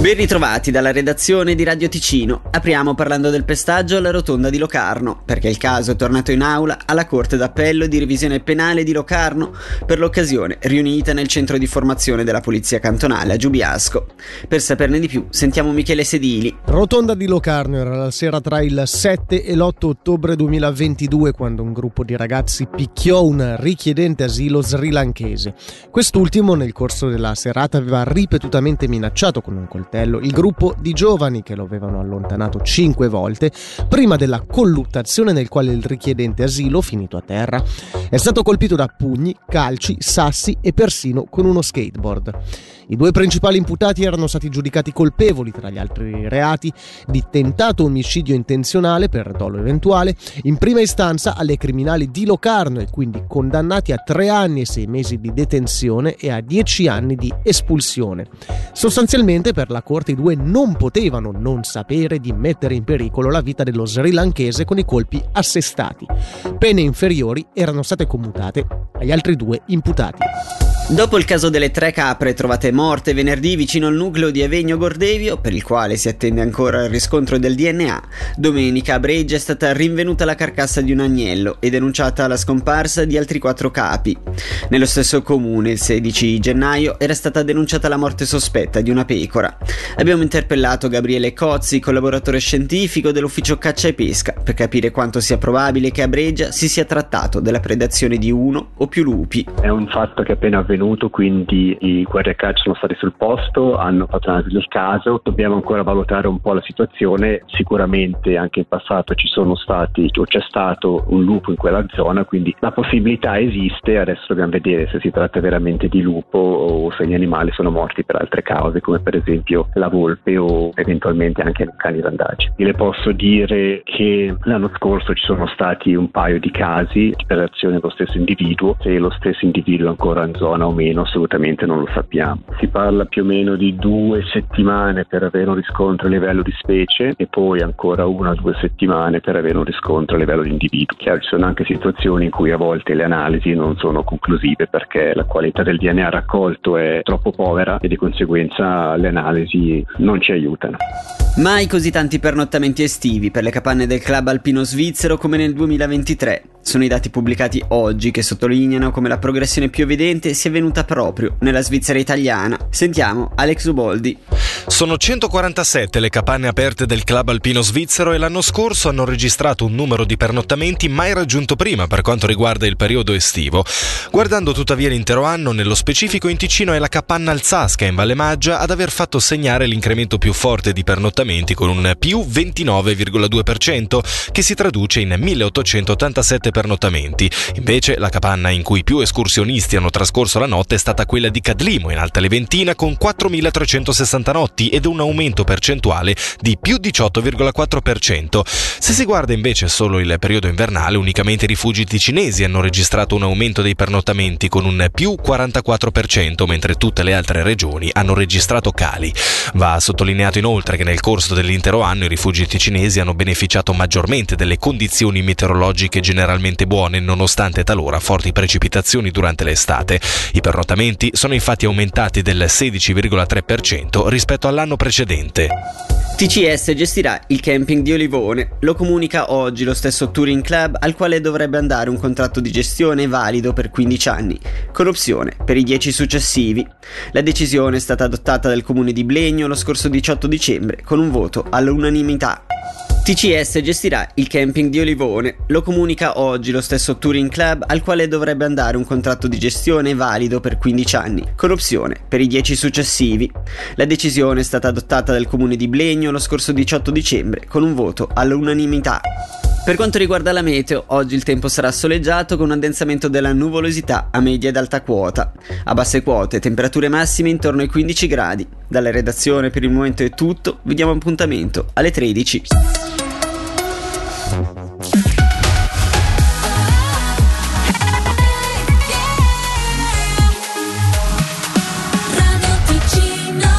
Ben ritrovati dalla redazione di Radio Ticino. Apriamo parlando del pestaggio alla rotonda di Locarno, perché il caso è tornato in aula alla Corte d'Appello di revisione penale di Locarno, per l'occasione riunita nel centro di formazione della Polizia Cantonale a Giubiasco. Per saperne di più, sentiamo Michele Sedili. Rotonda di Locarno era la sera tra il 7 e l'8 ottobre 2022 quando un gruppo di ragazzi picchiò un richiedente asilo srilanchese. Quest'ultimo nel corso della serata aveva ripetutamente minacciato con un coltello coltello il gruppo di giovani che lo avevano allontanato cinque volte prima della colluttazione nel quale il richiedente asilo, finito a terra, è stato colpito da pugni, calci, sassi e persino con uno skateboard. I due principali imputati erano stati giudicati colpevoli, tra gli altri reati, di tentato omicidio intenzionale per dolo eventuale, in prima istanza alle criminali di Locarno e quindi condannati a tre anni e sei mesi di detenzione e a dieci anni di espulsione. Sostanzialmente per la Corte i due non potevano non sapere di mettere in pericolo la vita dello srilankese con i colpi assestati. Pene inferiori erano state commutate agli altri due imputati. Dopo il caso delle tre capre trovate morte venerdì vicino al nucleo di Avegno Gordevio, per il quale si attende ancora il riscontro del DNA, domenica a Breggia è stata rinvenuta la carcassa di un agnello e denunciata la scomparsa di altri quattro capi. Nello stesso comune, il 16 gennaio, era stata denunciata la morte sospetta di una pecora. Abbiamo interpellato Gabriele Cozzi, collaboratore scientifico dell'ufficio caccia e pesca, per capire quanto sia probabile che a Breggia si sia trattato della predazione di uno o più lupi. È un fatto che appena avvenuto avvenuto, quindi i guardia caccia sono stati sul posto, hanno fatto un'analisi del caso, dobbiamo ancora valutare un po' la situazione, sicuramente anche in passato ci sono stati o c'è stato un lupo in quella zona, quindi la possibilità esiste, adesso dobbiamo vedere se si tratta veramente di lupo o se gli animali sono morti per altre cause, come per esempio la volpe o eventualmente anche cani randaggi. Le posso dire che l'anno scorso ci sono stati un paio di casi di predazione dello stesso individuo, se lo stesso individuo è ancora in zona o meno assolutamente non lo sappiamo. Si parla più o meno di due settimane per avere un riscontro a livello di specie e poi ancora una o due settimane per avere un riscontro a livello di individuo. Chiaro, ci sono anche situazioni in cui a volte le analisi non sono conclusive perché la qualità del DNA raccolto è troppo povera e di conseguenza le analisi non ci aiutano. Mai così tanti pernottamenti estivi per le capanne del club alpino svizzero come nel 2023. Sono i dati pubblicati oggi che sottolineano come la progressione più evidente sia venuta proprio nella Svizzera italiana. Sentiamo Alex Uboldi. Sono 147 le capanne aperte del club alpino svizzero e l'anno scorso hanno registrato un numero di pernottamenti mai raggiunto prima per quanto riguarda il periodo estivo. Guardando tuttavia l'intero anno, nello specifico in Ticino è la capanna Alzasca in Valle Maggia ad aver fatto segnare l'incremento più forte di pernottamenti con un più 29,2% che si traduce in 1887 pernottamenti. Invece la capanna in cui più escursionisti hanno trascorso la notte è stata quella di Cadlimo in Alta Leventina con 4360 notti ed un aumento percentuale di più 18,4%. Se si guarda invece solo il periodo invernale, unicamente i rifugi ticinesi hanno registrato un aumento dei pernottamenti con un più 44%, mentre tutte le altre regioni hanno registrato cali. Va sottolineato inoltre che nel corso dell'intero anno i rifugi ticinesi hanno beneficiato maggiormente delle condizioni meteorologiche generalmente buone, nonostante talora forti precipitazioni durante l'estate. I pernottamenti sono infatti aumentati del 16,3% rispetto all'anno precedente. TCS gestirà il camping di Olivone. Lo comunica oggi lo stesso Touring Club al quale dovrebbe andare un contratto di gestione valido per 15 anni, con opzione per i 10 successivi. La decisione è stata adottata dal comune di Blegno lo scorso 18 dicembre con un voto all'unanimità. TCS gestirà il camping di Olivone. Lo comunica oggi lo stesso Touring Club al quale dovrebbe andare un contratto di gestione valido per 15 anni, con opzione per i 10 successivi. La decisione è stata adottata dal comune di Blegno lo scorso 18 dicembre con un voto all'unanimità. Per quanto riguarda la meteo, oggi il tempo sarà soleggiato con un addensamento della nuvolosità a media ed alta quota. A basse quote, temperature massime intorno ai 15 gradi. Dalla redazione per il momento è tutto, vi diamo appuntamento alle 13.